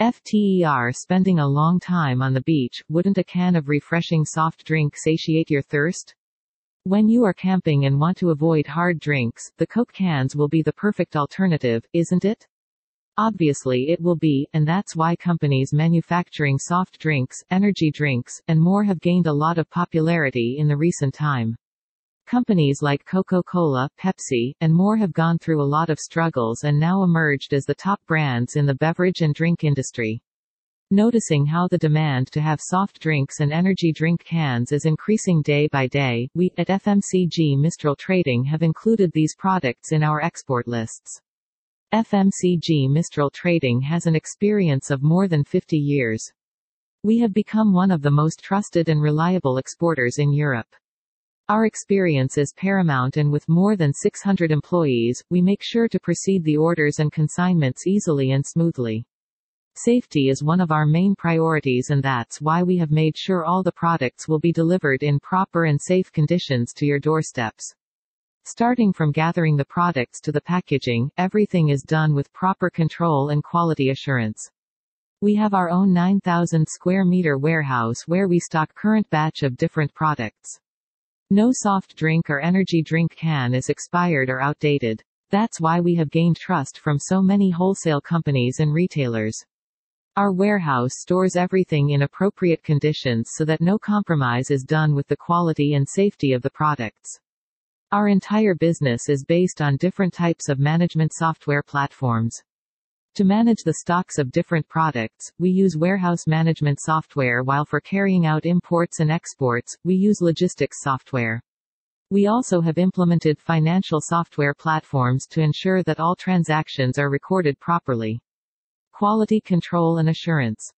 FTER spending a long time on the beach, wouldn't a can of refreshing soft drink satiate your thirst? When you are camping and want to avoid hard drinks, the Coke cans will be the perfect alternative, isn't it? Obviously it will be, and that's why companies manufacturing soft drinks, energy drinks, and more have gained a lot of popularity in the recent time. Companies like Coca-Cola, Pepsi, and more have gone through a lot of struggles and now emerged as the top brands in the beverage and drink industry. Noticing how the demand to have soft drinks and energy drink cans is increasing day by day, we, at FMCG Mistral Trading have included these products in our export lists. FMCG Mistral Trading has an experience of more than 50 years. We have become one of the most trusted and reliable exporters in Europe. Our experience is paramount and with more than 600 employees, we make sure to proceed the orders and consignments easily and smoothly. Safety is one of our main priorities and that's why we have made sure all the products will be delivered in proper and safe conditions to your doorsteps. Starting from gathering the products to the packaging, everything is done with proper control and quality assurance. We have our own 9,000 square meter warehouse where we stock current batch of different products. No soft drink or energy drink can is expired or outdated. That's why we have gained trust from so many wholesale companies and retailers. Our warehouse stores everything in appropriate conditions so that no compromise is done with the quality and safety of the products. Our entire business is based on different types of management software platforms. To manage the stocks of different products, we use warehouse management software while for carrying out imports and exports, we use logistics software. We also have implemented financial software platforms to ensure that all transactions are recorded properly. Quality control and assurance.